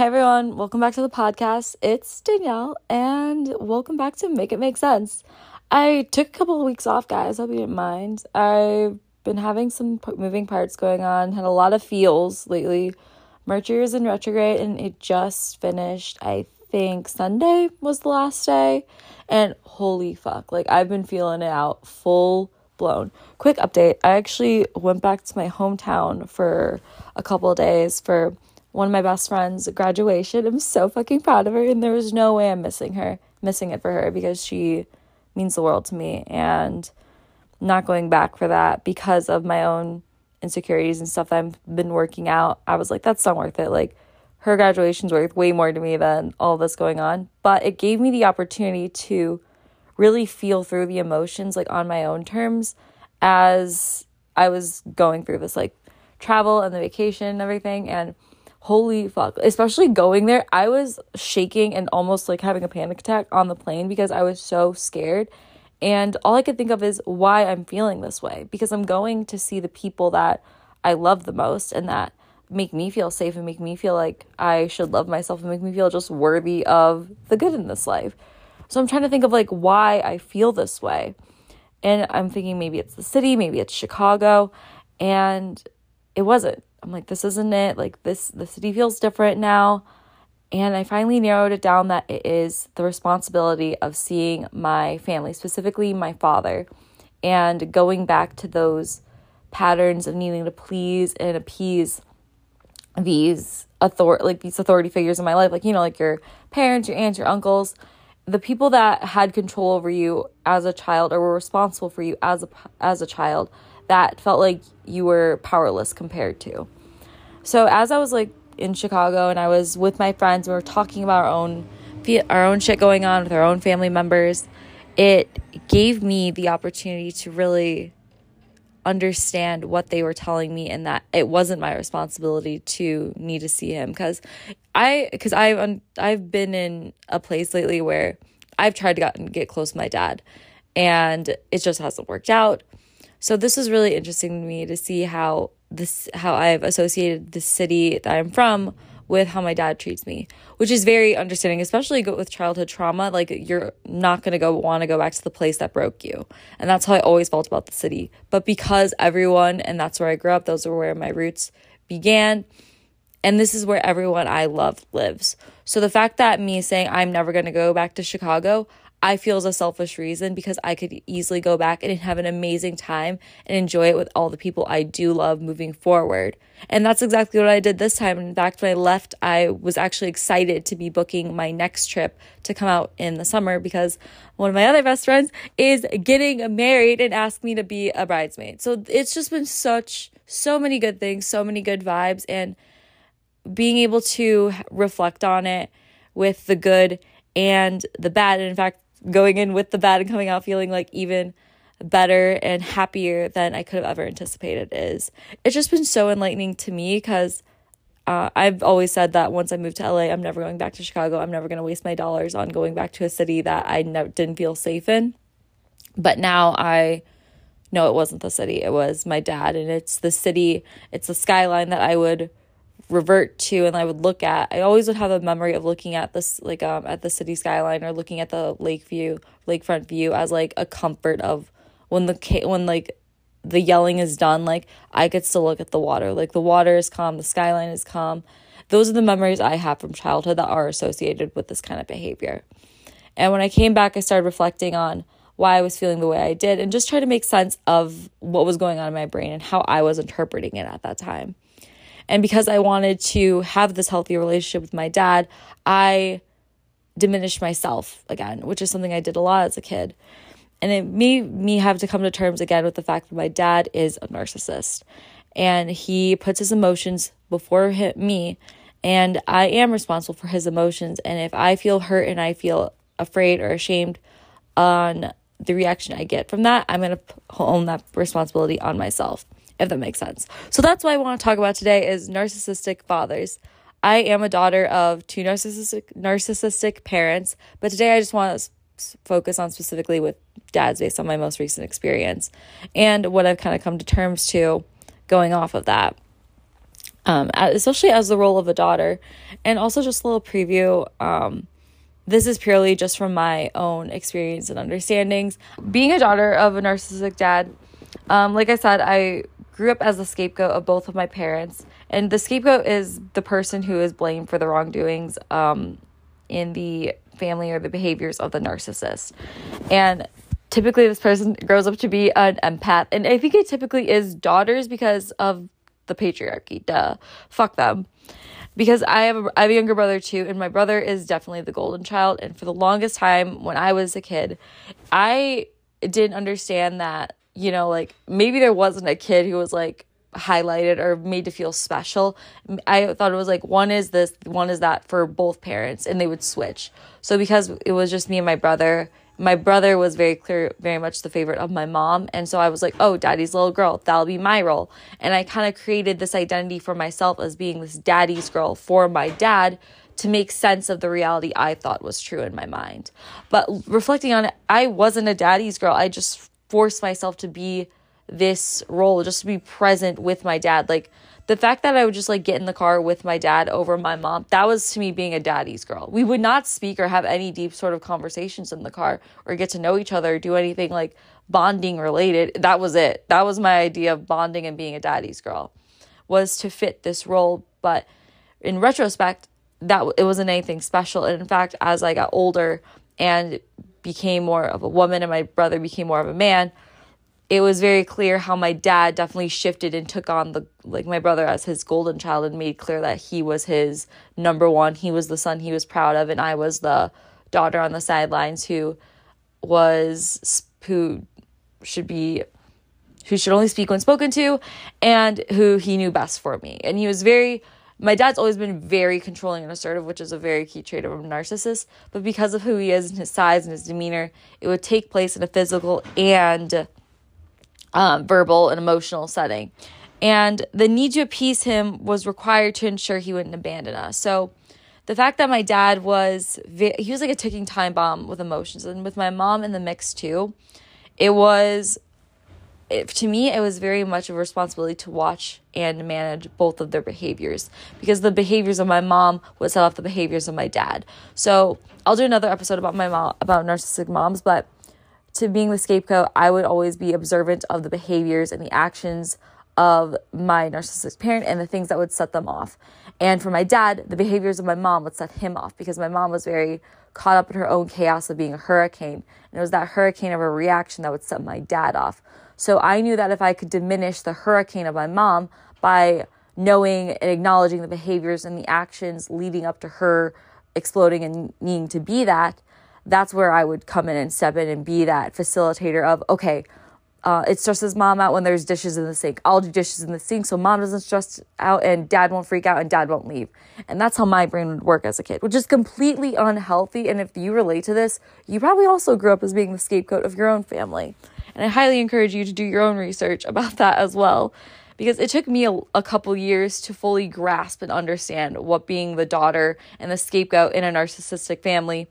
Hey everyone, welcome back to the podcast. It's Danielle, and welcome back to Make It Make Sense. I took a couple of weeks off, guys. Hope you didn't mind. I've been having some moving parts going on, had a lot of feels lately. Mercury is in retrograde, and it just finished. I think Sunday was the last day, and holy fuck, like I've been feeling it out full blown. Quick update I actually went back to my hometown for a couple of days for one of my best friends' graduation. I'm so fucking proud of her, and there was no way I'm missing her, missing it for her because she means the world to me, and not going back for that because of my own insecurities and stuff that I've been working out. I was like, that's not worth it. Like, her graduation's worth way more to me than all this going on. But it gave me the opportunity to really feel through the emotions, like on my own terms, as I was going through this, like travel and the vacation and everything. And holy fuck. Especially going there i was shaking and almost like having a panic attack on the plane because i was so scared. And all i could think of is why i'm feeling this way because i'm going to see the people that i love the most and that make me feel safe and make me feel like i should love myself and make me feel just worthy of the good in this life. So i'm trying to think of like why i feel this way. And i'm thinking maybe it's the city maybe it's chicago. And it wasn't I'm like, this isn't it. Like this, the city feels different now. And I finally narrowed it down that it is the responsibility of seeing my family, specifically my father, and going back to those patterns of needing to please and appease these author like these authority figures in my life, like you know, like your parents, your aunts, your uncles, the people that had control over you as a child or were responsible for you as a as a child that felt like you were powerless compared to. So as I was like in Chicago and I was with my friends, we were talking about our own our own shit going on with our own family members. It gave me the opportunity to really understand what they were telling me and that it wasn't my responsibility to need to see him cuz I cuz I've I've been in a place lately where I've tried to get, get close to my dad and it just hasn't worked out. So this is really interesting to me to see how this how I've associated the city that I'm from with how my dad treats me, which is very understanding, especially with childhood trauma. Like you're not gonna go want to go back to the place that broke you, and that's how I always felt about the city. But because everyone, and that's where I grew up, those are where my roots began, and this is where everyone I love lives. So the fact that me saying I'm never gonna go back to Chicago, I feel is a selfish reason because I could easily go back and have an amazing time and enjoy it with all the people I do love moving forward. And that's exactly what I did this time. In fact, when I left, I was actually excited to be booking my next trip to come out in the summer because one of my other best friends is getting married and asked me to be a bridesmaid. So it's just been such, so many good things, so many good vibes, and being able to reflect on it with the good and the bad. And in fact, going in with the bad and coming out feeling like even better and happier than I could have ever anticipated is. It's just been so enlightening to me because uh, I've always said that once I move to LA, I'm never going back to Chicago. I'm never going to waste my dollars on going back to a city that I didn't feel safe in. But now I know it wasn't the city, it was my dad, and it's the city, it's the skyline that I would revert to and I would look at I always would have a memory of looking at this like um at the city skyline or looking at the lake view lakefront view as like a comfort of when the when like the yelling is done like I could still look at the water. Like the water is calm the skyline is calm. Those are the memories I have from childhood that are associated with this kind of behavior. And when I came back I started reflecting on why I was feeling the way I did and just try to make sense of what was going on in my brain and how I was interpreting it at that time and because I wanted to have this healthy relationship with my dad, I diminished myself again, which is something I did a lot as a kid. And it made me have to come to terms again with the fact that my dad is a narcissist and he puts his emotions before him, me. And I am responsible for his emotions. And if I feel hurt and I feel afraid or ashamed on the reaction I get from that, I'm going to own that responsibility on myself if that makes sense. So that's what I want to talk about today is narcissistic fathers. I am a daughter of two narcissistic narcissistic parents, but today I just want to focus on specifically with dads based on my most recent experience and what I've kind of come to terms to going off of that. um, especially as the role of a daughter. And also, just a little preview. Um, this is purely just from my own experience and understandings. Being a daughter of a narcissistic dad, um, like I said, I grew up as the scapegoat of both of my parents. And the scapegoat is the person who is blamed for the wrongdoings um, in the family or the behaviors of the narcissist. And typically, this person grows up to be an empath. And I think it typically is daughters because of the patriarchy. Duh. Fuck them. Because I have a, I have a younger brother too, and my brother is definitely the golden child. And for the longest time, when I was a kid, I didn't understand that, you know, like maybe there wasn't a kid who was like highlighted or made to feel special. I thought it was like one is this, one is that for both parents, and they would switch. So because it was just me and my brother, my brother was very clear, very much the favorite of my mom. And so I was like, oh, daddy's little girl, that'll be my role. And I kind of created this identity for myself as being this daddy's girl for my dad to make sense of the reality I thought was true in my mind. But reflecting on it, I wasn't a daddy's girl. I just forced myself to be this role, just to be present with my dad. Like, the fact that I would just like get in the car with my dad over my mom, that was to me being a daddy's girl. We would not speak or have any deep sort of conversations in the car or get to know each other do anything like bonding related. That was it. That was my idea of bonding and being a daddy's girl was to fit this role, but in retrospect, that it wasn't anything special. And in fact, as I got older and became more of a woman and my brother became more of a man, it was very clear how my dad definitely shifted and took on the like my brother as his golden child and made clear that he was his number one. He was the son he was proud of, and I was the daughter on the sidelines who was who should be who should only speak when spoken to and who he knew best for me. And he was very my dad's always been very controlling and assertive, which is a very key trait of a narcissist. But because of who he is and his size and his demeanor, it would take place in a physical and um, verbal and emotional setting. And the need to appease him was required to ensure he wouldn't abandon us. So the fact that my dad was, he was like a ticking time bomb with emotions. And with my mom in the mix too, it was, it, to me, it was very much a responsibility to watch and manage both of their behaviors because the behaviors of my mom would set off the behaviors of my dad. So I'll do another episode about my mom, about narcissistic moms, but to being the scapegoat, I would always be observant of the behaviors and the actions of my narcissistic parent and the things that would set them off. And for my dad, the behaviors of my mom would set him off because my mom was very caught up in her own chaos of being a hurricane. And it was that hurricane of a reaction that would set my dad off. So I knew that if I could diminish the hurricane of my mom by knowing and acknowledging the behaviors and the actions leading up to her exploding and needing to be that, that's where I would come in and step in and be that facilitator of, okay, uh, it stresses mom out when there's dishes in the sink. I'll do dishes in the sink so mom doesn't stress out and dad won't freak out and dad won't leave. And that's how my brain would work as a kid, which is completely unhealthy. And if you relate to this, you probably also grew up as being the scapegoat of your own family. And I highly encourage you to do your own research about that as well. Because it took me a, a couple years to fully grasp and understand what being the daughter and the scapegoat in a narcissistic family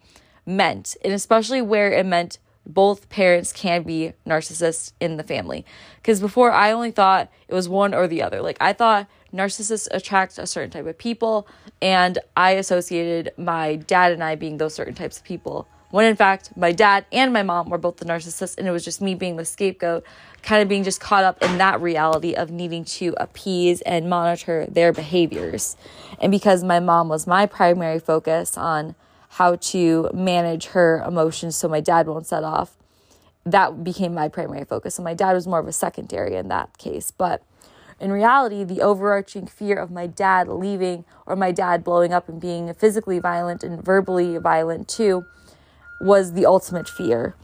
meant, and especially where it meant both parents can be narcissists in the family. Because before I only thought it was one or the other. Like I thought narcissists attract a certain type of people, and I associated my dad and I being those certain types of people. When in fact, my dad and my mom were both the narcissists, and it was just me being the scapegoat, kind of being just caught up in that reality of needing to appease and monitor their behaviors. And because my mom was my primary focus on how to manage her emotions so my dad won't set off. That became my primary focus. And my dad was more of a secondary in that case. But in reality, the overarching fear of my dad leaving or my dad blowing up and being physically violent and verbally violent too was the ultimate fear.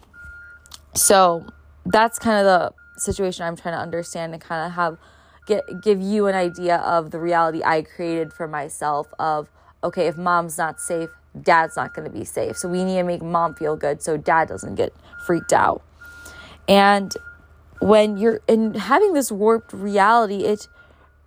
So that's kind of the situation I'm trying to understand and kind of have get give you an idea of the reality I created for myself of okay, if mom's not safe, dad's not going to be safe. So we need to make mom feel good so dad doesn't get freaked out. And when you're in having this warped reality, it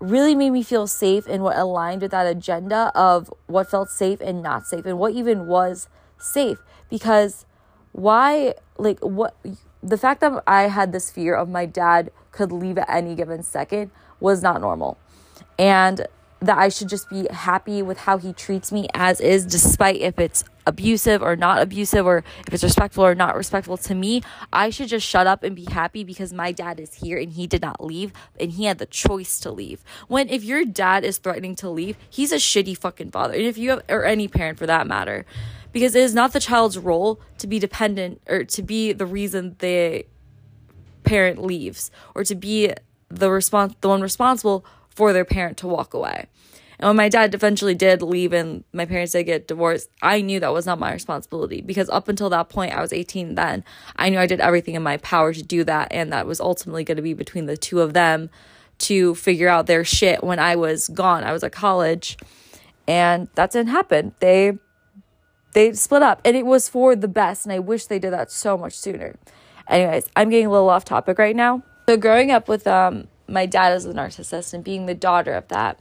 really made me feel safe and what aligned with that agenda of what felt safe and not safe and what even was safe because why like what the fact that I had this fear of my dad could leave at any given second was not normal. And that I should just be happy with how he treats me as is, despite if it's abusive or not abusive, or if it's respectful or not respectful to me. I should just shut up and be happy because my dad is here and he did not leave and he had the choice to leave. When if your dad is threatening to leave, he's a shitty fucking father. And if you have, or any parent for that matter, because it is not the child's role to be dependent or to be the reason the parent leaves or to be the response the one responsible for their parent to walk away. And when my dad eventually did leave and my parents did get divorced, I knew that was not my responsibility because up until that point, I was 18 then. I knew I did everything in my power to do that, and that was ultimately going to be between the two of them to figure out their shit when I was gone. I was at college, and that didn't happen. They they split up, and it was for the best, and I wish they did that so much sooner. Anyways, I'm getting a little off topic right now. So growing up with um my dad as a narcissist and being the daughter of that,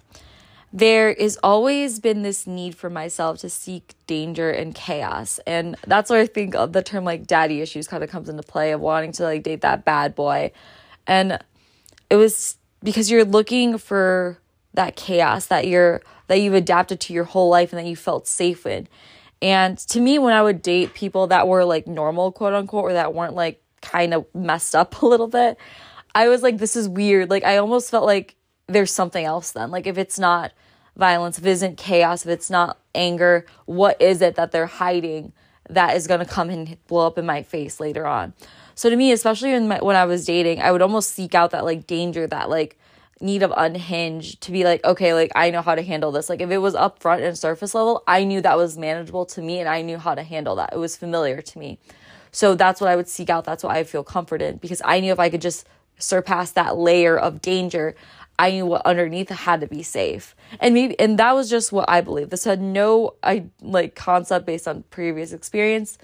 there is always been this need for myself to seek danger and chaos. And that's where I think of the term like daddy issues kind of comes into play of wanting to like date that bad boy. And it was because you're looking for that chaos that you're that you've adapted to your whole life and that you felt safe in. And to me, when I would date people that were like normal, quote unquote, or that weren't like kind of messed up a little bit, I was like, this is weird. Like, I almost felt like there's something else then. Like, if it's not violence, if it isn't chaos, if it's not anger, what is it that they're hiding that is going to come and blow up in my face later on? So to me, especially when my, when I was dating, I would almost seek out that like danger, that like need of unhinged to be like, okay, like I know how to handle this. Like if it was upfront and surface level, I knew that was manageable to me and I knew how to handle that. It was familiar to me. So that's what I would seek out. That's what I feel comforted because I knew if I could just surpass that layer of danger, I knew what underneath had to be safe. And maybe and that was just what I believe. This had no I like concept based on previous experience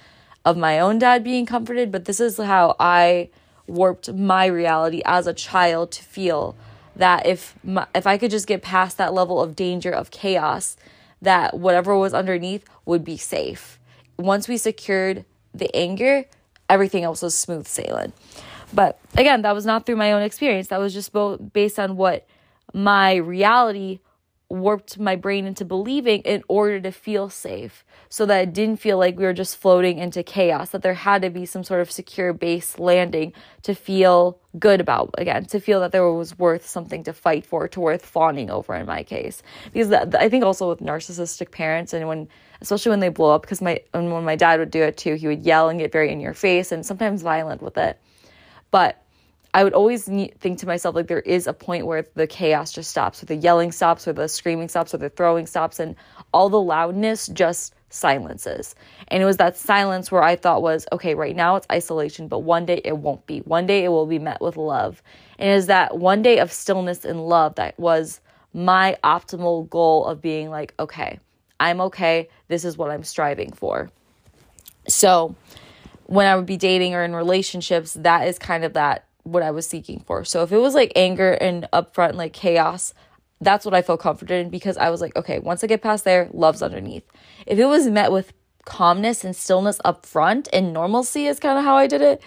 of my own dad being comforted, but this is how I warped my reality as a child to feel that if my, if I could just get past that level of danger of chaos, that whatever was underneath would be safe. Once we secured the anger, everything else was smooth sailing. But again, that was not through my own experience. That was just both based on what my reality warped my brain into believing in order to feel safe so that it didn't feel like we were just floating into chaos that there had to be some sort of secure base landing to feel good about again to feel that there was worth something to fight for to worth fawning over in my case. Because that, i think also with narcissistic parents and when especially when they blow up because my and when my dad would do it too he would yell and get very in your face and sometimes violent with it. But I would always think to myself, like, there is a point where the chaos just stops, where the yelling stops, where the screaming stops, where the throwing stops, and all the loudness just silences. And it was that silence where I thought was, okay, right now it's isolation, but one day it won't be. One day it will be met with love. And it is that one day of stillness and love that was my optimal goal of being like, okay, I'm okay. This is what I'm striving for. So, when I would be dating or in relationships, that is kind of that what I was seeking for. So if it was like anger and upfront like chaos, that's what I felt comforted in because I was like, okay, once I get past there, love's underneath. If it was met with calmness and stillness up front and normalcy is kind of how I did it,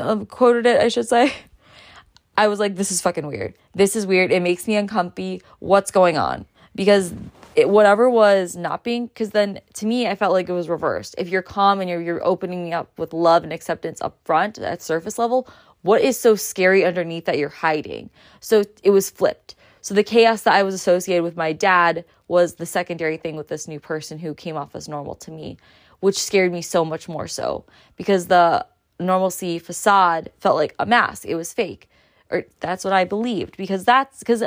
um, quoted it, I should say. I was like, this is fucking weird. This is weird. It makes me uncomfy. What's going on? Because it, whatever was not being because then to me i felt like it was reversed if you're calm and you're, you're opening up with love and acceptance up front at surface level what is so scary underneath that you're hiding? So it was flipped. So the chaos that i was associated with my dad was the secondary thing with this new person who came off as normal to me which scared me so much more so because the normalcy facade felt like a mask. It was fake. Or that's what i believed because that's because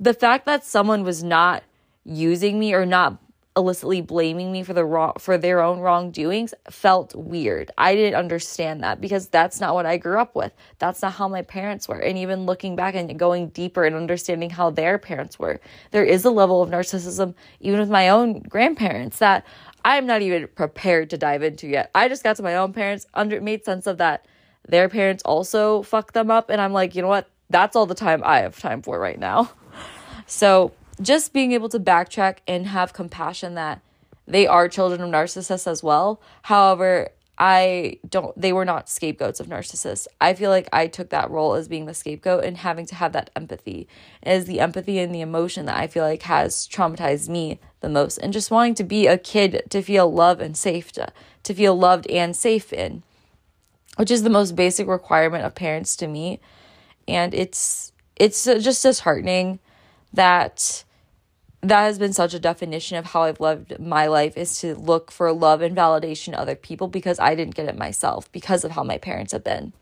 the fact that someone was not using me or not illicitly blaming me for the wrong for their own wrongdoings felt weird. I didn't understand that because that's not what I grew up with. That's not how my parents were. And even looking back and going deeper and understanding how their parents were, there is a level of narcissism even with my own grandparents that I'm not even prepared to dive into yet. I just got to my own parents, under made sense of that their parents also fucked them up and I'm like, you know what? That's all the time I have time for right now. So just being able to backtrack and have compassion that they are children of narcissists as well. However, I don't, they were not scapegoats of narcissists. I feel like I took that role as being the scapegoat and having to have that empathy. It is the empathy and the emotion that I feel like has traumatized me the most. And just wanting to be a kid to feel love and safe, to, to feel loved and safe in, which is the most basic requirement of parents to me. And it's, it's just disheartening that that has been such a definition of how I've lived my life is to look for love and validation in other people because I didn't get it myself because of how my parents have been.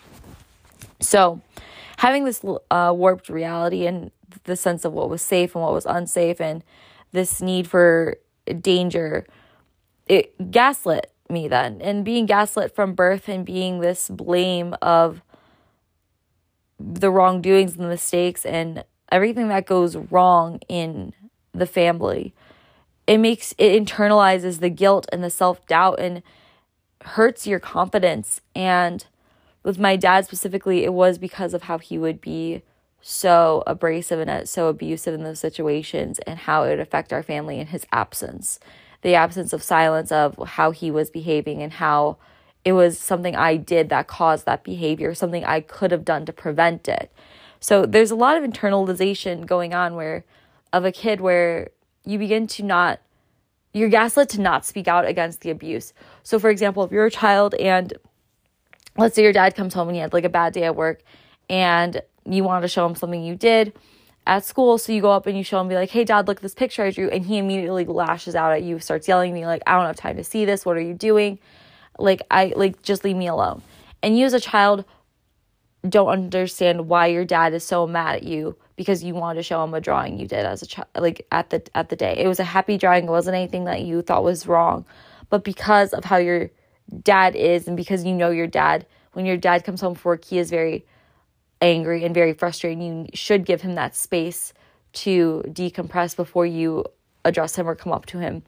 So, having this uh, warped reality and the sense of what was safe and what was unsafe and this need for danger, it gaslit me then. And being gaslit from birth and being this blame of the wrongdoings and the mistakes and everything that goes wrong in the family. It makes it internalizes the guilt and the self doubt and hurts your confidence. And with my dad specifically, it was because of how he would be so abrasive and uh, so abusive in those situations and how it would affect our family in his absence. The absence of silence of how he was behaving and how it was something I did that caused that behavior, something I could have done to prevent it. So there's a lot of internalization going on where of a kid where you begin to not you're gaslit to not speak out against the abuse. So for example, if you're a child and let's say your dad comes home and he had like a bad day at work and you want to show him something you did at school, so you go up and you show him be like, "Hey dad, look at this picture I drew." And he immediately lashes out at you, starts yelling at you like, "I don't have time to see this. What are you doing?" Like I like just leave me alone. And you as a child don't understand why your dad is so mad at you because you wanted to show him a drawing you did as a child like at the at the day. It was a happy drawing. It wasn't anything that you thought was wrong. But because of how your dad is and because you know your dad when your dad comes home from work he is very angry and very frustrated. You should give him that space to decompress before you address him or come up to him.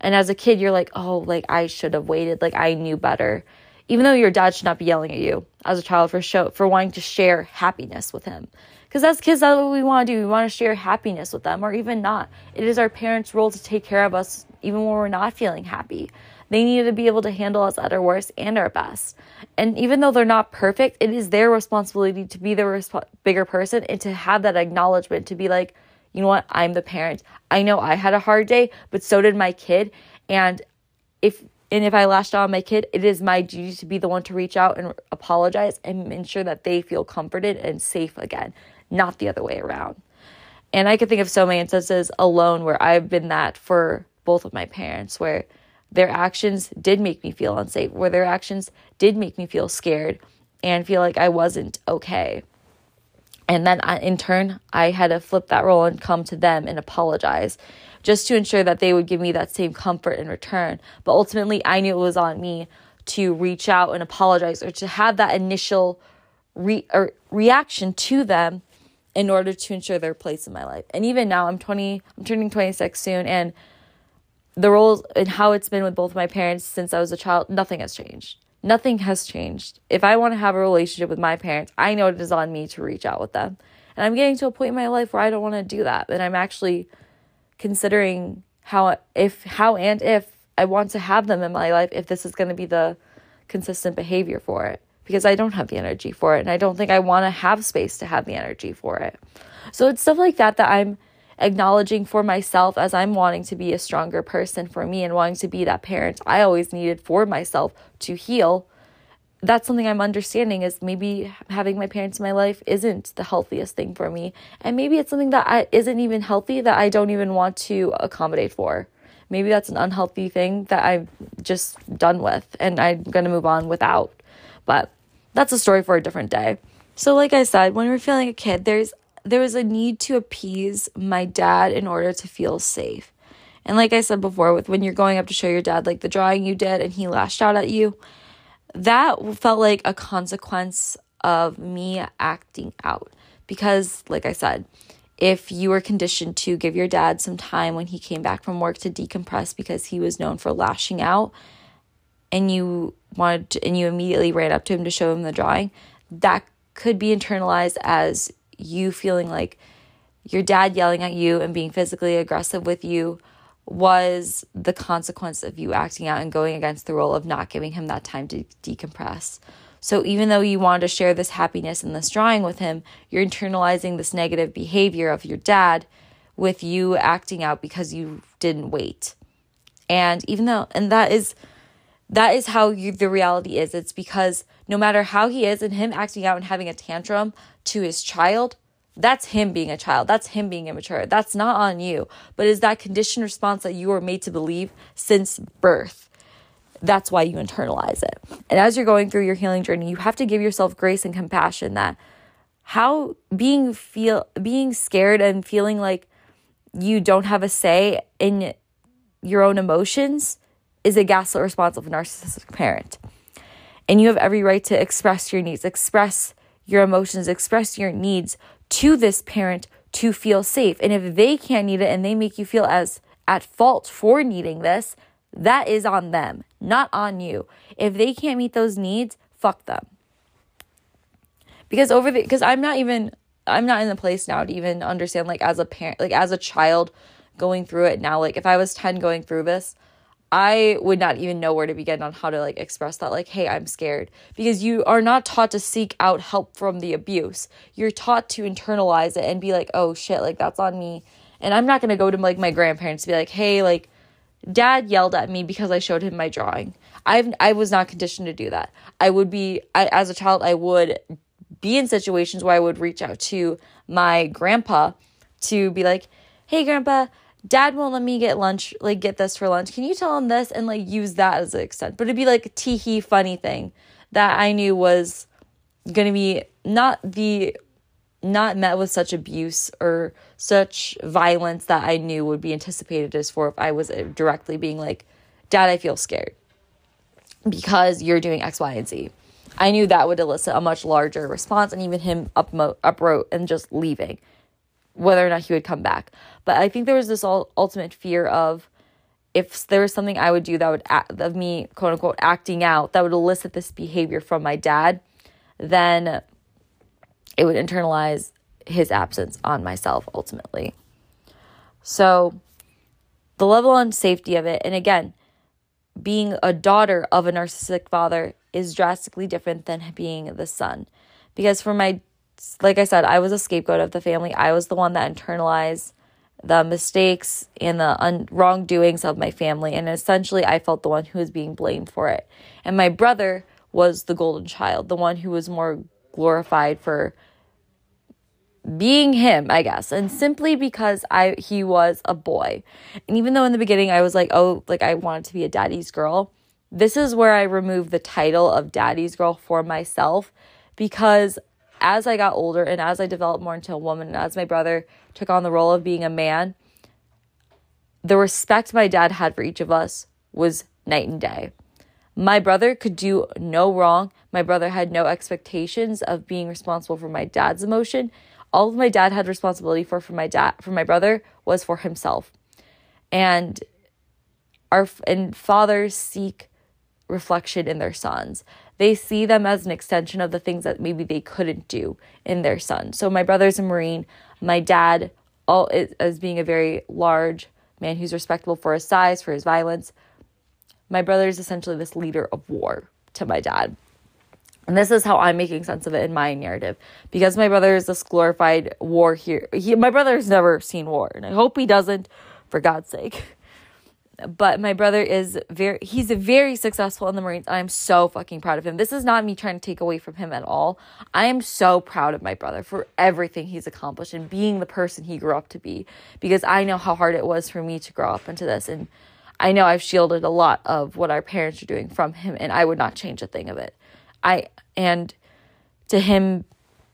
And as a kid you're like oh like i should have waited. Like i knew better. Even though your dad should not be yelling at you as a child for show for wanting to share happiness with him because as kids that's what we want to do. We want to share happiness with them or even not. It is our parents role to take care of us even when we're not feeling happy. They need to be able to handle us at our worst and our best. And even though they're not perfect it is their responsibility to be the resp- bigger person and to have that acknowledgement to be like you know what? I'm the parent. I know i had a hard day but so did my kid. And if and if I lashed out on my kid, it is my duty to be the one to reach out and apologize and ensure that they feel comforted and safe again, not the other way around. And I can think of so many instances alone where I've been that for both of my parents, where their actions did make me feel unsafe, where their actions did make me feel scared and feel like I wasn't okay. And then in turn, I had to flip that role and come to them and apologize just to ensure that they would give me that same comfort in return. But ultimately, I knew it was on me to reach out and apologize or to have that initial re- reaction to them in order to ensure their place in my life. And even now, I'm 20, I'm turning 26 soon, and the roles and how it's been with both my parents since I was a child, nothing has changed. Nothing has changed. If I want to have a relationship with my parents, I know it is on me to reach out with them. And I'm getting to a point in my life where I don't want to do that. And I'm actually considering how if how and if I want to have them in my life if this is going to be the consistent behavior for it because I don't have the energy for it and I don't think I want to have space to have the energy for it. So it's stuff like that that I'm acknowledging for myself as I'm wanting to be a stronger person for me and wanting to be that parent I always needed for myself to heal that's something I'm understanding is maybe having my parents in my life isn't the healthiest thing for me. And maybe it's something that I, isn't even healthy that I don't even want to accommodate for. Maybe that's an unhealthy thing that I'm just done with and I'm going to move on without. But that's a story for a different day. So like I said, when we're feeling a kid, there's there was a need to appease my dad in order to feel safe. And like I said before, with when you're going up to show your dad like the drawing you did and he lashed out at you, that felt like a consequence of me acting out. Because, like I said, if you were conditioned to give your dad some time when he came back from work to decompress because he was known for lashing out, and you wanted to, and you immediately ran up to him to show him the drawing, that could be internalized as you feeling like your dad yelling at you and being physically aggressive with you was the consequence of you acting out and going against the role of not giving him that time to decompress. So even though you wanted to share this happiness and this drawing with him, you're internalizing this negative behavior of your dad with you acting out because you didn't wait. And even though and that is that is how you the reality is. It's because no matter how he is and him acting out and having a tantrum to his child, that's him being a child. That's him being immature. That's not on you. But is that conditioned response that you were made to believe since birth? That's why you internalize it. And as you're going through your healing journey, you have to give yourself grace and compassion that how being feel being scared and feeling like you don't have a say in your own emotions is a gaslit response of a narcissistic parent. And you have every right to express your needs, express your emotions, express your needs to this parent to feel safe. And if they can't need it and they make you feel as at fault for needing this, that is on them, not on you. If they can't meet those needs, fuck them. Because over the because I'm not even I'm not in the place now to even understand like as a parent like as a child going through it now like if I was 10 going through this, I would not even know where to begin on how to like express that like hey I'm scared because you are not taught to seek out help from the abuse. You're taught to internalize it and be like oh shit like that's on me. And I'm not to go to like my grandparents to be like hey like dad yelled at me because I showed him my drawing. I've I was not conditioned to do that. I would be I, as a child I would be in situations where I would reach out to my grandpa to be like, "Hey grandpa, dad won't let me get lunch, like get this for lunch. Can you tell him this and like use that as an extent? But it'd be like a tee hee funny thing that I knew was gonna be not the not met with such abuse or such violence that I knew would be anticipated as for if I was uh, directly being like, Dad, I feel scared because you're doing X, Y, and Z. I knew that would elicit a much larger response and even him up uproot and just leaving whether or not he would come back. But I think there was this all ultimate fear of if there was something I would do that would act, of me quote unquote acting out that would elicit this behavior from my dad, then it would internalize his absence on myself ultimately. So the level on safety of it, and again, being a daughter of a narcissistic father is drastically different than being the son. Because for my like I said, I was a scapegoat of the family. I was the one that internalized the mistakes and the un- wrongdoings of my family. And essentially, I felt the one who was being blamed for it. And my brother was the golden child, the one who was more glorified for being him, I guess. And simply because I he was a boy. And even though in the beginning I was like, "Oh, like I wanted to be a daddy's girl." This is where I removed the title of daddy's girl for myself because as I got older and as I developed more into a woman and as my brother took on the role of being a man, the respect my dad had for each of us was night and day. My brother could do no wrong. My brother had no expectations of being responsible for my dad's emotion. All of my dad had responsibility for for my dad for my brother was for himself. And our and fathers seek reflection in their sons. They see them as an extension of the things that maybe they couldn't do in their son. So my brother's a Marine. My dad, all as being a very large man who's respectable for his size, for his violence. My brother is essentially this leader of war to my dad. And this is how I'm making sense of it in my narrative. Because my brother is this glorified war here. He, my brother's never seen war, and I hope he doesn't, for God's sake but my brother is very he's very successful in the marines. I'm so fucking proud of him. This is not me trying to take away from him at all. I am so proud of my brother for everything he's accomplished and being the person he grew up to be because i know how hard it was for me to grow up into this. And i know i've shielded a lot of what our parents are doing from him and i would not change a thing of it. I and to him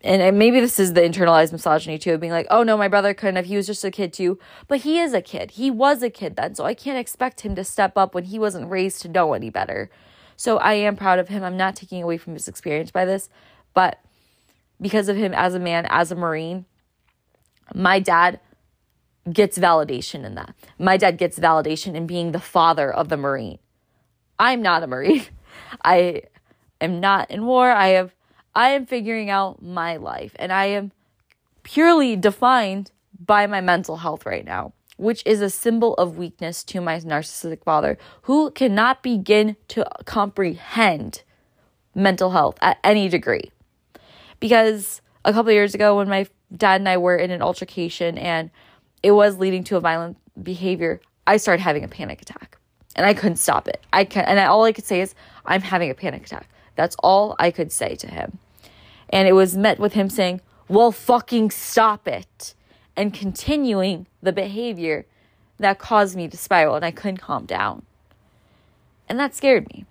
and maybe this is the internalized misogyny too of being like oh no my brother couldn't have. He was just a kid too. But he is a kid. He was a kid then so i can't expect him to step up when he wasn't raised to know any better. So i am proud of him. I'm not taking away from his experience by this but because of him as a man as a marine my dad gets validation in that. My dad gets validation in being the father of the marine. I'm not a marine. I am not in war. I have I am figuring out my life and I am purely defined by my mental health right now. which is a symbol of weakness to my narcissistic father, who cannot begin to comprehend mental health at any degree. Because a couple years ago, when my dad and I were in an altercation and it was leading to a violent behavior, I started having a panic attack and I couldn't stop it. I can and I, all I could say is I'm having a panic attack. That's all I could say to him. And it was met with him saying, "Well, fucking stop it." And continuing the behavior that caused me to spiral and I couldn't calm down. And that scared me.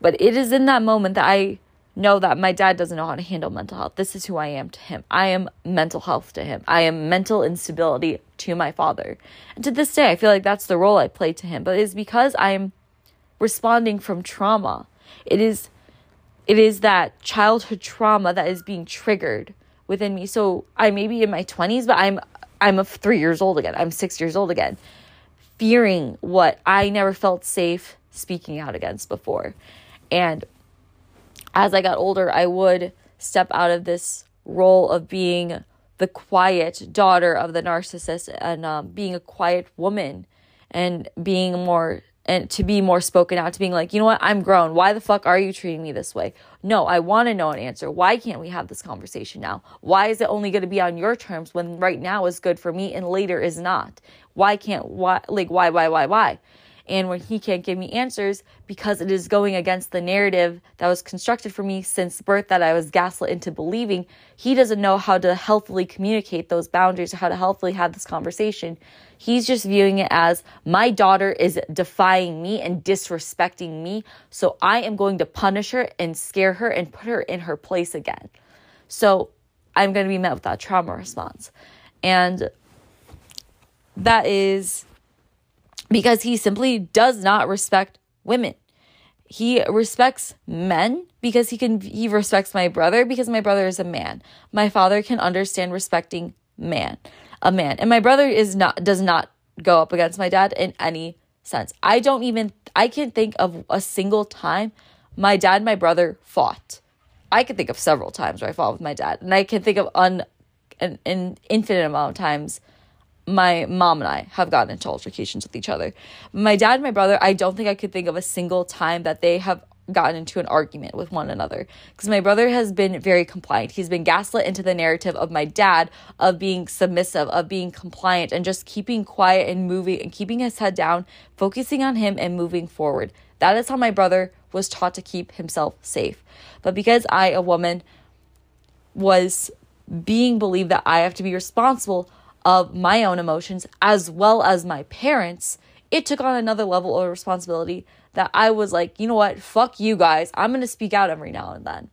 But it is in that moment that I know that my dad doesn't know how to handle mental health. This is who I am to him. I am mental health to him. I am mental instability to my father. And to this day, I feel like that's the role I play to him. But it's because I'm responding from trauma. It is it is that childhood trauma that is being triggered within me. So I may be in my 20s, but I'm I'm a 3 years old again. I'm 6 years old again. Fearing what I never felt safe speaking out against before. And as I got older, I would step out of this role of being the quiet daughter of the narcissist and um, being a quiet woman and being more and to be more spoken out to being like you know what? I'm grown. Why the fuck are you treating me this way? No i want to know an answer. Why can't we have this conversation now? Why is it only going to be on your terms when right now is good for me and later is not? Why can't why like why why why why and when he can't give me answers because it is going against the narrative that was constructed for me since birth that I was gaslit into believing, he doesn't know how to healthily communicate those boundaries or how to healthily have this conversation. He's just viewing it as my daughter is defying me and disrespecting me, so I am going to punish her and scare her and put her in her place again. So I'm going to be met with that trauma response. And that is because he simply does not respect women. He respects men because he can he respects my brother because my brother is a man. My father can understand respecting man, a man. And my brother is not does not go up against my dad in any sense. I don't even I can't think of a single time my dad and my brother fought. I can think of several times where I fought with my dad, and I can think of un, an, an infinite amount of times my mom and I have gotten into altercations with each other. My dad and my brother, I don't think I could think of a single time that they have gotten into an argument with one another because my brother has been very compliant. He's been gaslit into the narrative of my dad of being submissive, of being compliant, and just keeping quiet and moving and keeping his head down, focusing on him and moving forward. That is how my brother was taught to keep himself safe. But because I, a woman, was being believed that I have to be responsible of my own emotions as well as my parents, it took on another level of responsibility that I was like, you know what, fuck you guys. I'm going to speak out every now and then.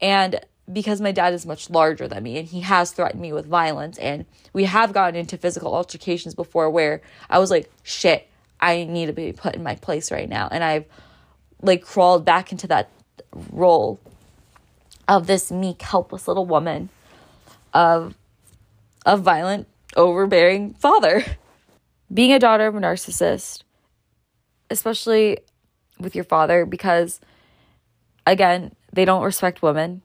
And because my dad is much larger than me and he has threatened me with violence, and we have gotten into physical altercations before where I was like, shit, I need to be put in my place right now. And I've like crawled back into that role of this meek, helpless little woman of a violent overbearing father. Being a daughter of a narcissist, especially with your father, because again, they don't respect women.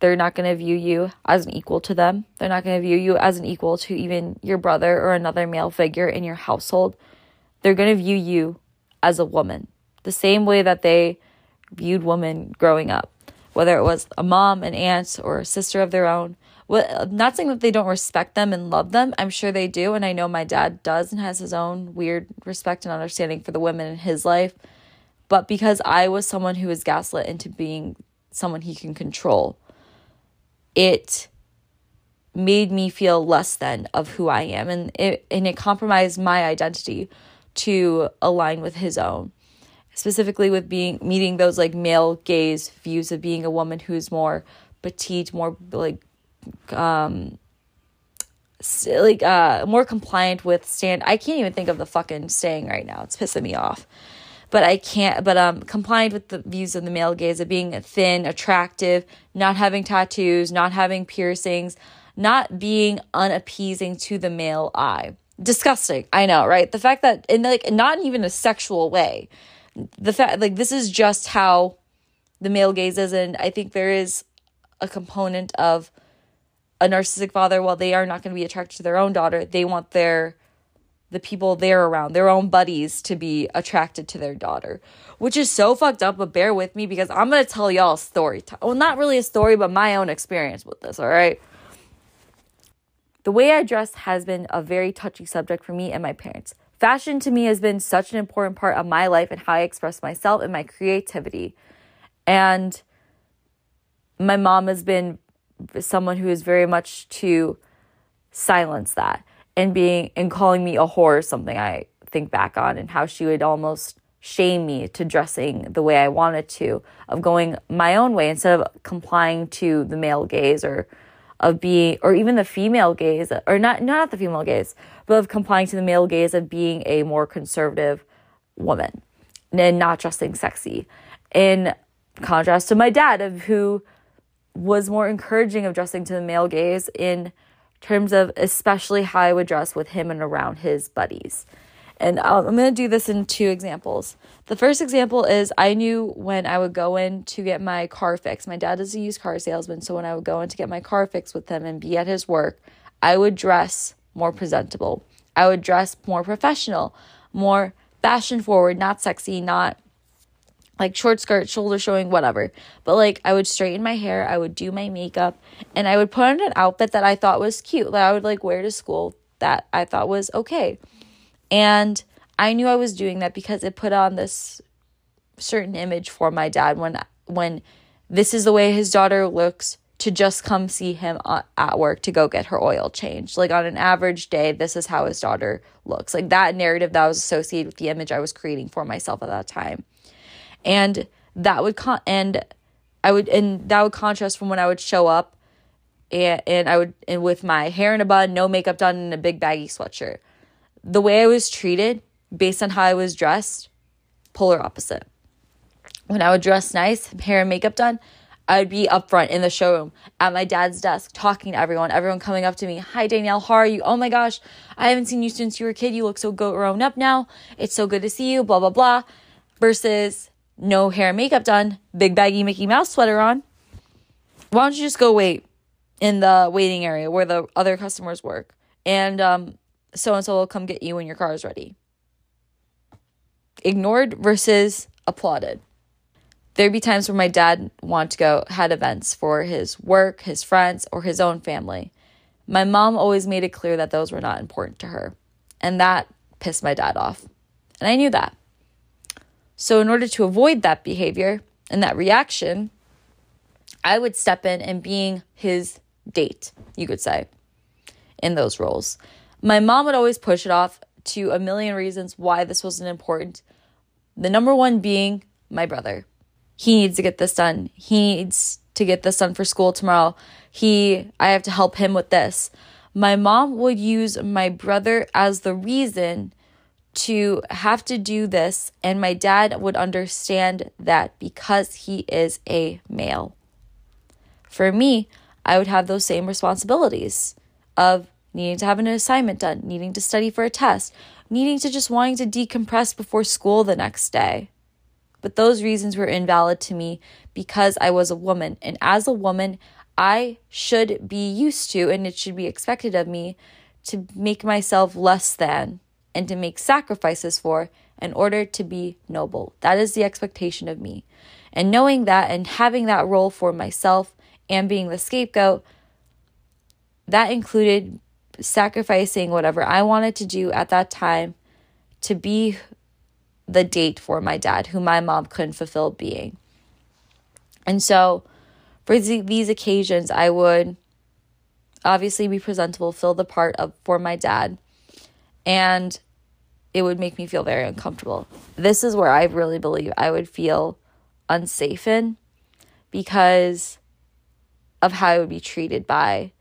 They're not going to view you as an equal to them. They're not going to view you as an equal to even your brother or another male figure in your household. They're going to view you as a woman, the same way that they viewed women growing up, whether it was a mom, an aunt, or a sister of their own what not saying that they don't respect them and love them. I'm sure they do and i know my dad does and has his own weird respect and understanding for the women in his life. But because i was someone who was gaslit into being someone he can control it made me feel less than of who i am and it and it compromised my identity to align with his own. Specifically with being meeting those like male gaze views of being a woman who's more petite more like um like uh more compliant with stand I can't even think of the fucking saying right now. It's pissing me off. But I can't but um compliant with the views of the male gaze of being thin, attractive, not having tattoos, not having piercings, not being unappeasing to the male eye. Disgusting. I know, right? The fact that in like not even a sexual way. The fact like this is just how the male gaze is and I think there is a component of a narcissistic father, while they are not going to be attracted to their own daughter, they want their the people they're around, their own buddies, to be attracted to their daughter, which is so fucked up. But bear with me because I'm gonna tell y'all a story. Well, not really a story, but my own experience with this, all right? The way I dress has been a very touchy subject for me and my parents. Fashion to me has been such an important part of my life and how I express myself and my creativity. And my mom has been someone who is very much to silence that and being and calling me a whore is something I think back on and how she would almost shame me to dressing the way I wanted to, of going my own way instead of complying to the male gaze or of being or even the female gaze or not not the female gaze, but of complying to the male gaze of being a more conservative woman and not dressing sexy. In contrast to my dad of who was more encouraging of dressing to the male gaze in terms of especially how I would dress with him and around his buddies. And I'm going to do this in two examples. The first example is I knew when I would go in to get my car fixed. My dad is a used car salesman, so when I would go in to get my car fixed with him and be at his work, I would dress more presentable. I would dress more professional, more fashion forward, not sexy, not like short skirt, shoulder showing, whatever. But like I would straighten my hair, I would do my makeup, and I would put on an outfit that I thought was cute, that I would like wear to school that I thought was okay. And I knew I was doing that because it put on this certain image for my dad when when this is the way his daughter looks to just come see him at work to go get her oil changed. Like on an average day, this is how his daughter looks. Like that narrative that was associated with the image I was creating for myself at that time and that would con and I would and that would contrast from when I would show up and and I would and with my hair in a bun, no makeup done, and a big baggy sweatshirt. The way I was treated based on how I was dressed, polar opposite. When I would dress nice, hair and makeup done, I'd be up front in the showroom at my dad's desk talking to everyone, everyone coming up to me. Hi, Danielle, how are you? Oh my gosh, I haven't seen you since you were a kid. You look so grown up now. It's so good to see you, blah, blah, blah. Versus no hair and makeup done, big baggy Mickey Mouse sweater on. Why don't you just go wait in the waiting area where the other customers work? And so and so will come get you when your car is ready. Ignored versus applauded. There'd be times where my dad wanted to go, had events for his work, his friends, or his own family. My mom always made it clear that those were not important to her. And that pissed my dad off. And I knew that. So, in order to avoid that behavior and that reaction, I would step in and being his date, you could say, in those roles. My mom would always push it off to a million reasons why this wasn't important. The number one being my brother. He needs to get this done. He needs to get this done for school tomorrow. He I have to help him with this. My mom would use my brother as the reason to have to do this, and my dad would understand that because he is a male. For me, I would have those same responsibilities of needing to have an assignment done, needing to study for a test, needing to just wanting to decompress before school the next day. But those reasons were invalid to me because I was a woman. And as a woman, I should be used to, and it should be expected of me, to make myself less than and to make sacrifices for in order to be noble. That is the expectation of me. And knowing that and having that role for myself and being the scapegoat, that included sacrificing whatever I wanted to do at that time to be the date for my dad, who my mom couldn't fulfill being. And so, for these occasions, I would obviously be presentable, fill the part of for my dad, and it would make me feel very uncomfortable. This is where I really believe I would feel unsafe in because of how I would be treated by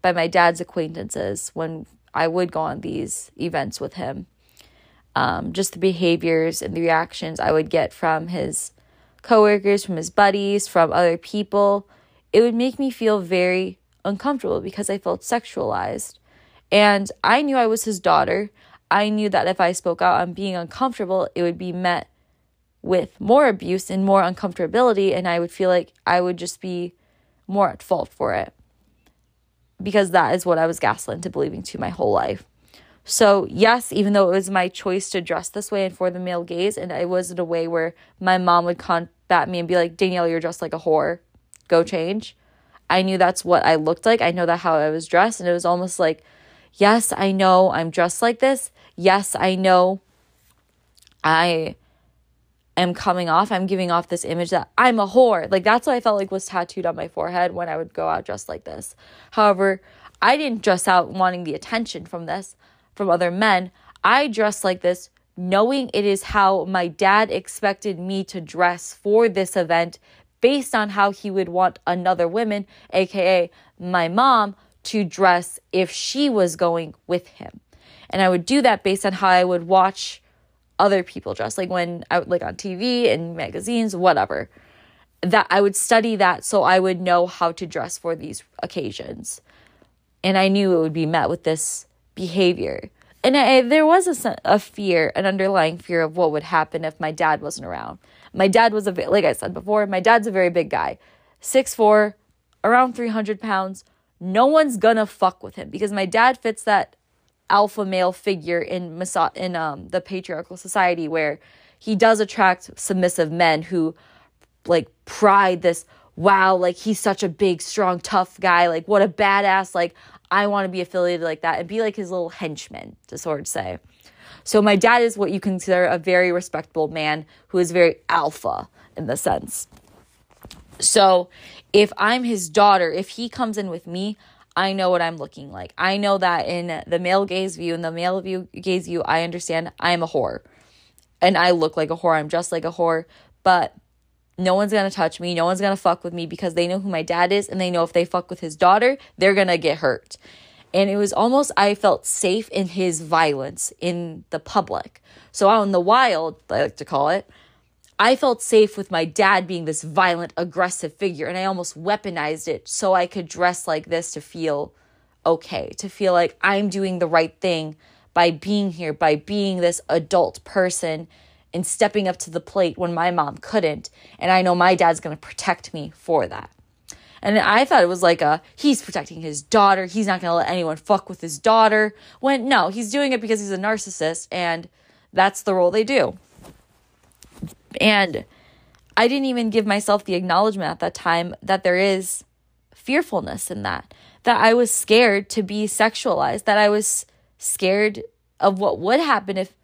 by my dad's acquaintances when I would go on these events with him. Um, just the behaviors and the reactions I would get from his coworkers, from his buddies, from other people, it would make me feel very uncomfortable because I felt sexualized. And I knew I was his daughter. I knew that if I spoke out on being uncomfortable, it would be met with more abuse and more uncomfortability, and I would feel like I would just be more at fault for it because that is what I was gaslit into believing to my whole life. So, yes, even though it was my choice to dress this way and for the male gaze, and it was in a way where my mom would combat me and be like, Danielle, you're dressed like a whore. Go change. I knew that's what I looked like. I know that how I was dressed. And it was almost like, yes, I know I'm dressed like this. Yes, I know I am coming off. I'm giving off this image that I'm a whore. Like that's what I felt like was tattooed on my forehead when I would go out dressed like this. However, I didn't dress out wanting the attention from this from other men. I dress like this knowing it is how my dad expected me to dress for this event based on how he would want another woman, aka my mom, to dress if she was going with him. And I would do that based on how I would watch other people dress, like when I would like on TV and magazines, whatever. That I would study that so I would know how to dress for these occasions. And I knew it would be met with this behavior. And I, there was a, a fear, an underlying fear of what would happen if my dad wasn't around. My dad was a, like I said before, my dad's a very big guy, six four, around 300 pounds. No one's gonna fuck with him because my dad fits that alpha male figure in in um, the patriarchal society where he does attract submissive men who like pride this wow like he's such a big strong tough guy like what a badass like I want to be affiliated like that and be like his little henchman, to sort of say. So my dad is what you consider a very respectable man who is very alpha in the sense. So if I'm his daughter, if he comes in with me, I know what I'm looking like. I know that in the male gaze view, in the male view gaze view, I understand I am a whore. And I look like a whore. I'm just like a whore. But no one's gonna touch me. No one's gonna fuck with me because they know who my dad is and they know if they fuck with his daughter, they're gonna get hurt. And it was almost, I felt safe in his violence in the public. So out in the wild, I like to call it, I felt safe with my dad being this violent, aggressive figure. And I almost weaponized it so I could dress like this to feel okay, to feel like I'm doing the right thing by being here, by being this adult person and stepping up to the plate when my mom couldn't. And I know my dad's to protect me for that. And I thought it was like a he's protecting his daughter. He's not to let anyone fuck with his daughter. When no, he's doing it because he's a narcissist and that's the role they do. And I didn't even give myself the acknowledgement at that time that there is fearfulness in that. That I was scared to be sexualized, that I was scared of what would happen if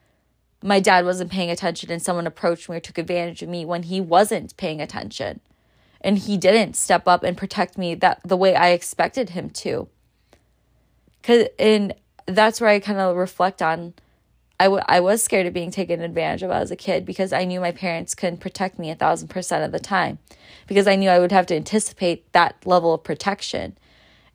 my dad wasn't paying attention and someone approached me or took advantage of me when he wasn't paying attention and he didn't step up and protect me that the way I expected him to. Cause and that's where I kind of reflect on I, w- I was scared of being taken advantage of as a kid because I knew my parents couldn't protect me a thousand percent of the time because I knew I would have to anticipate that level of protection.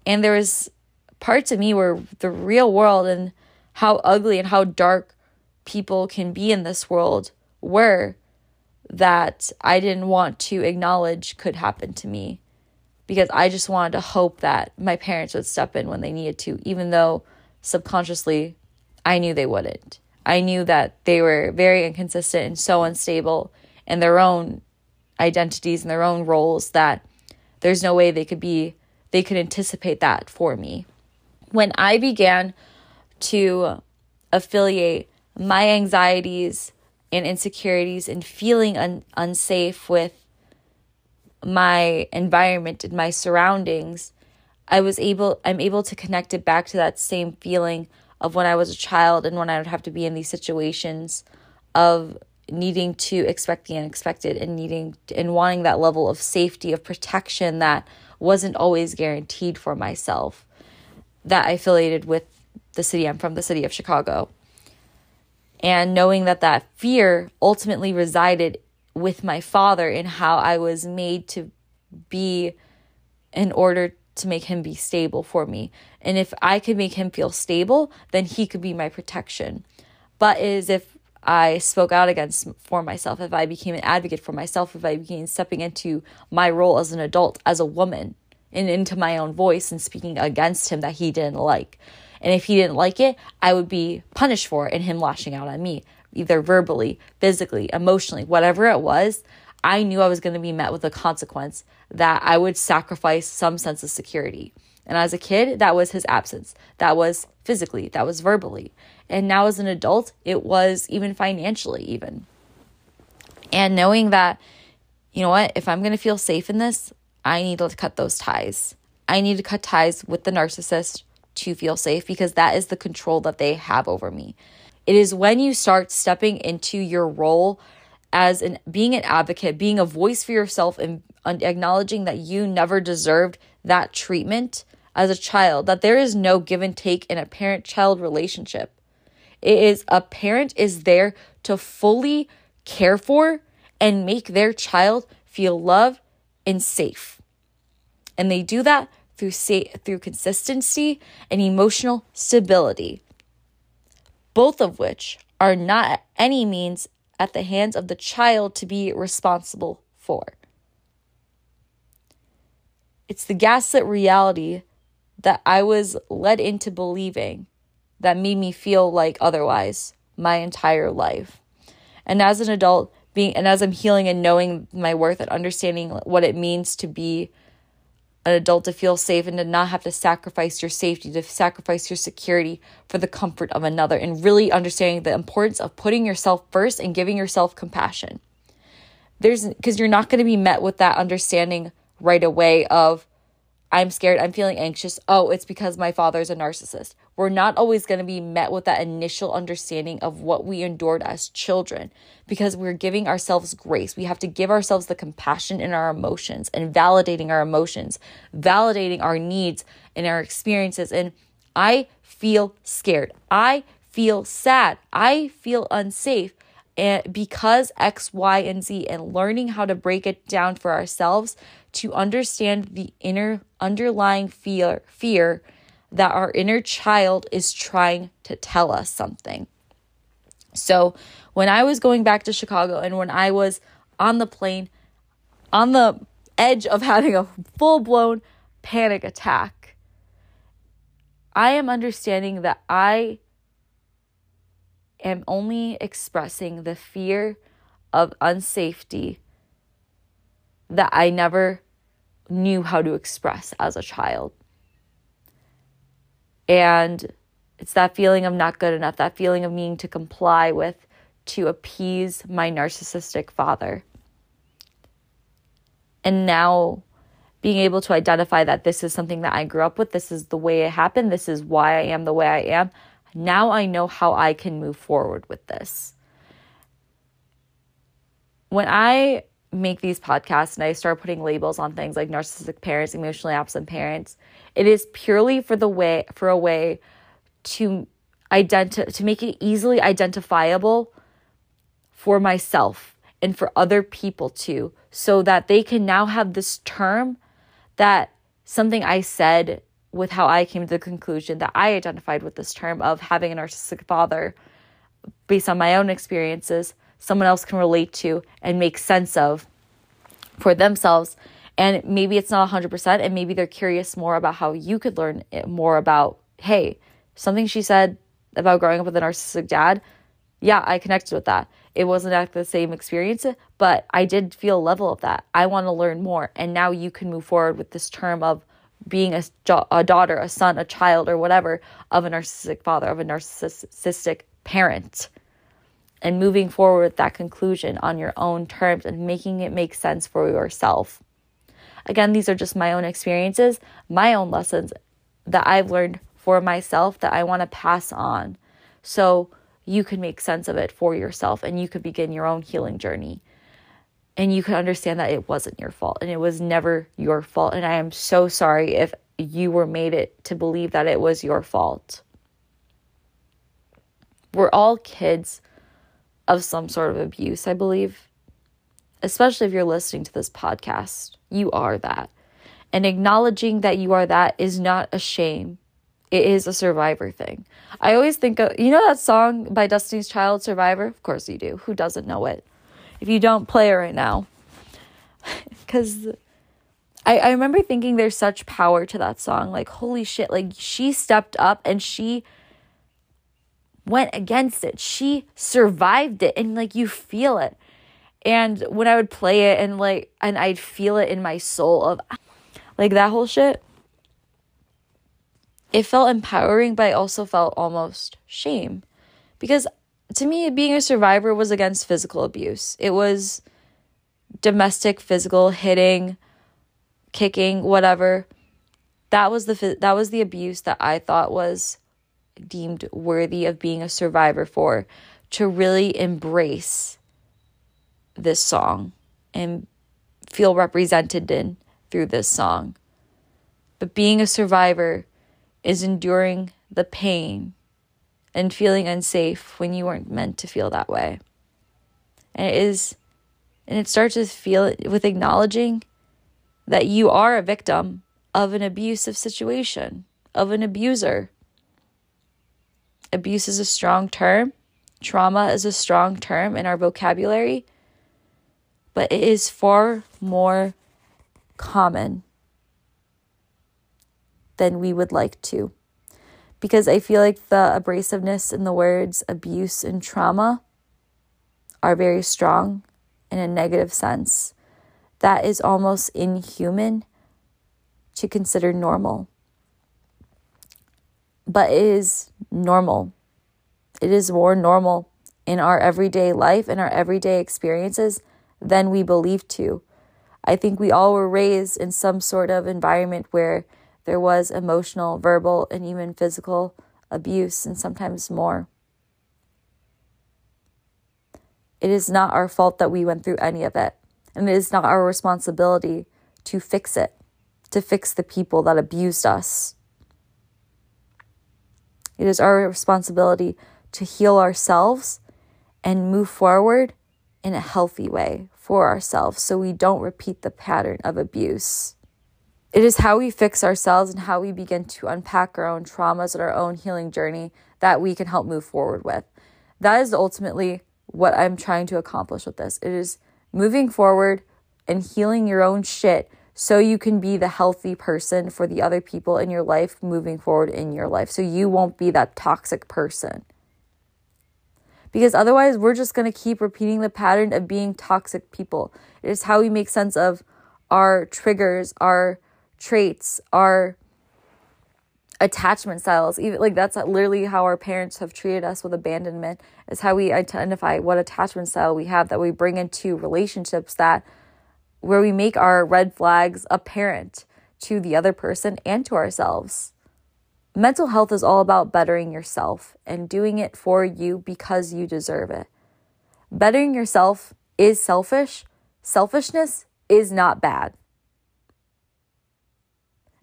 And there was parts of me where the real world and how ugly and how dark people can be in this world were that I didn't want to acknowledge could happen to me because I just wanted to hope that my parents would step in when they needed to, even though subconsciously I knew they wouldn't. I knew that they were very inconsistent and so unstable in their own identities and their own roles that there's no way they could be, they could anticipate that for me. When I began to affiliate my anxieties and insecurities and feeling un- unsafe with my environment and my surroundings, I was able I'm able to connect it back to that same feeling of when I was a child and when I would have to be in these situations of needing to expect the unexpected and needing and wanting that level of safety of protection that wasn't always guaranteed for myself that I affiliated with the city I'm from the city of Chicago. And knowing that that fear ultimately resided with my father in how I was made to be in order to make him be stable for me. And if I could make him feel stable, then he could be my protection. But is if I spoke out against for myself, if I became an advocate for myself, if I began stepping into my role as an adult, as a woman, and into my own voice and speaking against him that he didn't like, and if he didn't like it, I would be punished for it and him lashing out on me, either verbally, physically, emotionally, whatever it was. I knew I was going to be met with a consequence that I would sacrifice some sense of security. And as a kid, that was his absence. That was physically, that was verbally. And now as an adult, it was even financially, even. And knowing that, you know what, if I'm going to feel safe in this, I need to cut those ties. I need to cut ties with the narcissist to feel safe because that is the control that they have over me. It is when you start stepping into your role as an being an advocate, being a voice for yourself and acknowledging that you never deserved that treatment as a child, that there is no give and take in a parent child relationship. It is a parent is there to fully care for and make their child feel loved and safe. And they do that through sa- through consistency and emotional stability. Both of which are not any means at the hands of the child to be responsible for. It's the gaslit reality that I was led into believing that made me feel like otherwise my entire life. And as an adult, being and as I'm healing and knowing my worth and understanding what it means to be an adult to feel safe and to not have to sacrifice your safety, to sacrifice your security for the comfort of another, and really understanding the importance of putting yourself first and giving yourself compassion. There's because you're not going to be met with that understanding right away of I'm scared, I'm feeling anxious. Oh, it's because my father's a narcissist. We're not always going to be met with that initial understanding of what we endured as children because we're giving ourselves grace. We have to give ourselves the compassion in our emotions and validating our emotions, validating our needs and our experiences. And I feel scared. I feel sad. I feel unsafe and because X, Y, and Z, and learning how to break it down for ourselves to understand the inner underlying fear fear that our inner child is trying to tell us something. So, when I was going back to Chicago and when I was on the plane on the edge of having a full-blown panic attack, I am understanding that I am only expressing the fear of unsafety that I never knew how to express as a child. And it's that feeling of not good enough, that feeling of needing to comply with to appease my narcissistic father. And now being able to identify that this is something that I grew up with, this is the way it happened, this is why I am the way I am. Now I know how I can move forward with this. When I make these podcasts and I start putting labels on things like narcissistic parents, emotionally absent parents, it is purely for the way for a way to identi- to make it easily identifiable for myself and for other people too, so that they can now have this term that something I said with how I came to the conclusion that I identified with this term of having a narcissistic father based on my own experiences someone else can relate to and make sense of for themselves. And maybe it's not 100%, and maybe they're curious more about how you could learn more about, hey, something she said about growing up with a narcissistic dad. Yeah, I connected with that. It wasn't the same experience, but I did feel a level of that. I want to learn more. And now you can move forward with this term of being a, a daughter, a son, a child, or whatever of a narcissistic father, of a narcissistic parent and moving forward with that conclusion on your own terms and making it make sense for yourself. Again, these are just my own experiences, my own lessons that I've learned for myself that I want to pass on so you can make sense of it for yourself and you could begin your own healing journey. And you can understand that it wasn't your fault and it was never your fault. And I am so sorry if you were made it to believe that it was your fault. We're all kids of some sort of abuse, I believe. Especially if you're listening to this podcast, you are that. And acknowledging that you are that is not a shame. It is a survivor thing. I always think of, you know that song by Destiny's Child, Survivor? Of course you do. Who doesn't know it? If you don't, play it right now. Because I, I remember thinking there's such power to that song. Like, holy shit, like she stepped up and she went against it. She survived it and like you feel it. And when I would play it and like and I'd feel it in my soul of like that whole shit. it felt empowering, but I also felt almost shame. Because to me, being a survivor was against physical abuse. It was domestic, physical, hitting, kicking, whatever. That was the that was the abuse that I thought was deemed worthy of being a survivor for to really embrace this song and feel represented in through this song. But being a survivor is enduring the pain and feeling unsafe when you weren't meant to feel that way. And it is and it starts with feel with acknowledging that you are a victim of an abusive situation, of an abuser. Abuse is a strong term. Trauma is a strong term in our vocabulary, but it is far more common than we would like to. Because I feel like the abrasiveness in the words abuse and trauma are very strong in a negative sense. That is almost inhuman to consider normal. But it is normal. It is more normal in our everyday life and our everyday experiences than we believe to. I think we all were raised in some sort of environment where there was emotional, verbal, and even physical abuse, and sometimes more. It is not our fault that we went through any of it. And it is not our responsibility to fix it, to fix the people that abused us. It is our responsibility to heal ourselves and move forward in a healthy way for ourselves so we don't repeat the pattern of abuse. It is how we fix ourselves and how we begin to unpack our own traumas and our own healing journey that we can help move forward with. That is ultimately what I'm trying to accomplish with this. It is moving forward and healing your own shit so you can be the healthy person for the other people in your life moving forward in your life. So you won't be that toxic person. Because otherwise, we're just going to keep repeating the pattern of being toxic people. It is how we make sense of our triggers, our traits, our attachment styles. Even like that's literally how our parents have treated us with abandonment. Is how we identify what attachment style we have that we bring into relationships that where we make our red flags apparent to the other person and to ourselves. Mental health is all about bettering yourself and doing it for you because you deserve it. Bettering yourself is selfish. Selfishness is not bad.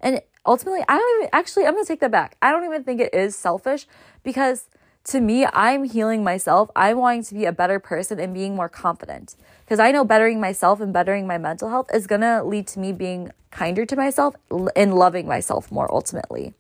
And ultimately, I don't even actually, I'm going to take that back. I don't even think it is selfish because to me, I'm healing myself. I'm wanting to be a better person and being more confident because I know bettering myself and bettering my mental health is going to lead to me being kinder to myself and loving myself more ultimately.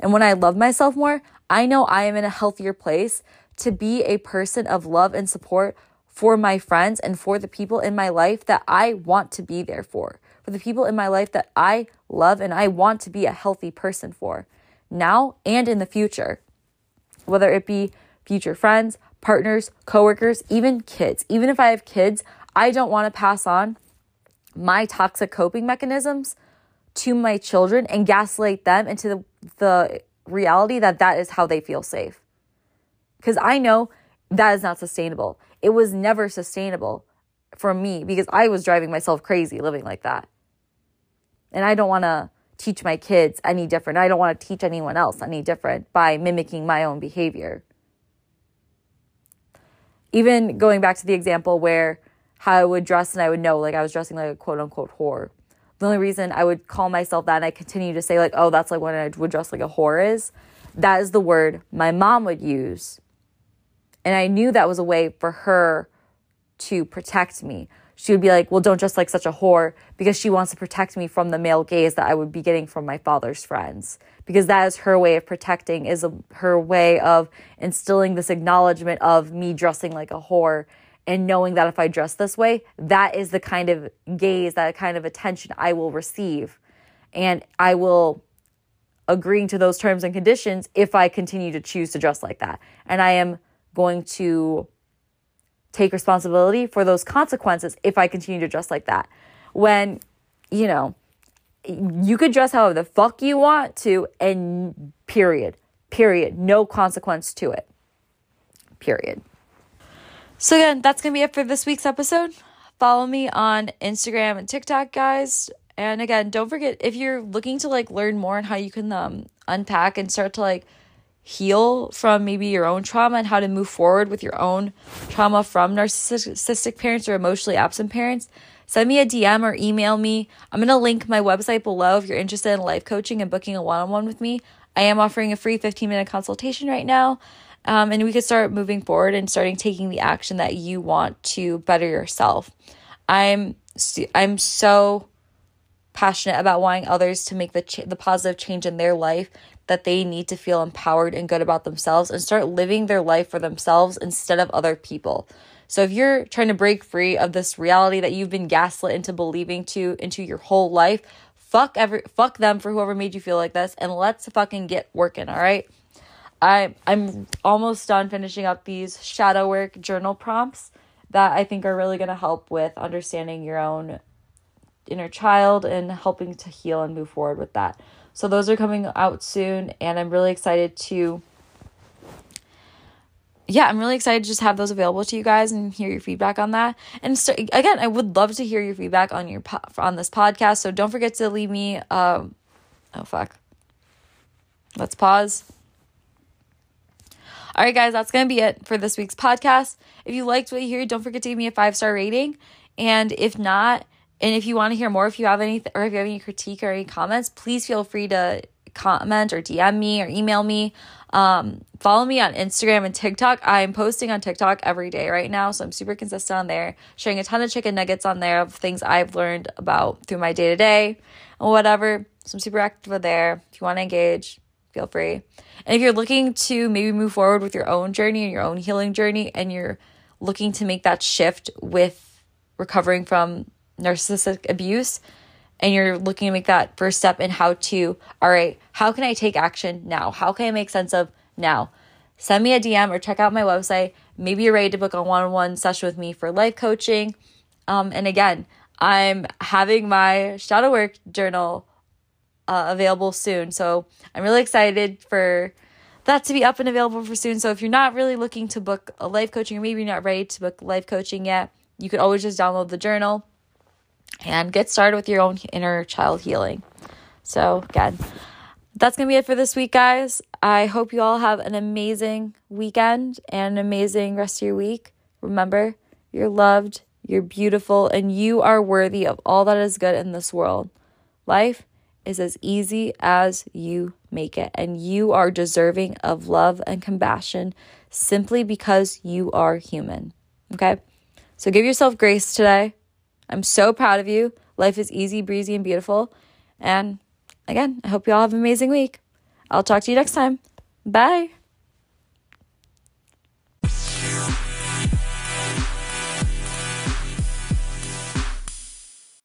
And when I love myself more, I know I am in a healthier place to be a person of love and support for my friends and for the people in my life that I want to be there for for the people in my life that I love and I want to be a healthy person for now and in the future. Whether it be future friends, partners, coworkers, even kids. Even if I have kids, I don't want to pass on my toxic coping mechanisms to my children and gaslight them into the, the reality that that is how they feel safe. Because I know that is not sustainable. It was never sustainable for me because I was driving myself crazy living like that. And I don't want to teach my kids any different. I don't want to teach anyone else any different by mimicking my own behavior. Even going back to the example where how I would dress and I would know like I was dressing like a quote unquote whore. The only reason I would call myself that and I continue to say like, oh, that's like when I would dress like a whore is, that is the word my mom would use. And I knew that was a way for her to protect me she would be like, Well, don't dress like such a whore because she wants to protect me from the male gaze that I would be getting from my father's friends. Because that is her way of protecting, is a, her way of instilling this acknowledgement of me dressing like a whore and knowing that if I dress this way, that is the kind of gaze, that kind of attention I will receive. And I will agreeing to those terms and conditions if I continue to choose to dress like that. And I am going to take responsibility for those consequences if I continue to dress like that. When, you know, you could dress however the fuck you want to and Period. Period. No consequence to it. Period. So, again, that's going to be it for this week's episode. Follow me on Instagram and TikTok, guys. And again, don't forget if you're looking to like learn more on how you can um, unpack and start to like heal from maybe your own trauma and how to move forward with your own trauma from narcissistic parents or emotionally absent parents, send me a DM or email me. I'm going to link my website below if you're interested in life coaching and booking a one on one with me. I am offering a free 15 minute consultation right now. Um, and we could start moving forward and starting taking the action that you want to better yourself. I'm I'm so passionate about wanting others to make the ch- the positive change in their life that they need to feel empowered and good about themselves and start living their life for themselves instead of other people. So if you're trying to break free of this reality that you've been gaslit into believing to into your whole life, fuck every fuck them for whoever made you feel like this and let's fucking get working, all right? I I'm almost done finishing up these shadow work journal prompts that I think are really going to help with understanding your own inner child and helping to heal and move forward with that. So those are coming out soon and I'm really excited to yeah, I'm really excited to just have those available to you guys and hear your feedback on that. And so, again, I would love to hear your feedback on your po- on this podcast. So don't forget to leave me um oh fuck. Let's pause. All right, guys, that's going to be it for this week's podcast. If you liked what you hear, don't forget to give me a five star rating. And if not, and if you want to hear more, if you have any, or if you have any critique or any comments, please feel free to comment or DM me or email me. Um, follow me on Instagram and TikTok. I'm posting on TikTok every day right now, so I'm super consistent on there, sharing a ton of chicken nuggets on there of things I've learned about through my day to day and whatever. So I'm super active there. If you want to engage, feel free. And if you're looking to maybe move forward with your own journey and your own healing journey, and you're looking to make that shift with recovering from narcissistic abuse, and you're looking to make that first step in how to, all right, how can I take action now? How can I make sense of now? Send me a DM or check out my website. Maybe you're ready to book a one on one session with me for life coaching. Um, and again, I'm having my shadow work journal uh, available soon. So I'm really excited for that to be up and available for soon. So if you're not really looking to book a life coaching or maybe you're not ready to book life coaching yet, you could always just download the journal and get started with your own inner child healing. So, again, that's going to be it for this week, guys. I hope you all have an amazing weekend and an amazing rest of your week. Remember, you're loved, you're beautiful, and you are worthy of all that is good in this world. Life is as easy as you make it, and you are deserving of love and compassion simply because you are human. Okay? So give yourself grace today. I'm so proud of you. Life is easy, breezy, and beautiful. And again, I hope you all have an amazing week. I'll talk to you next time. Bye.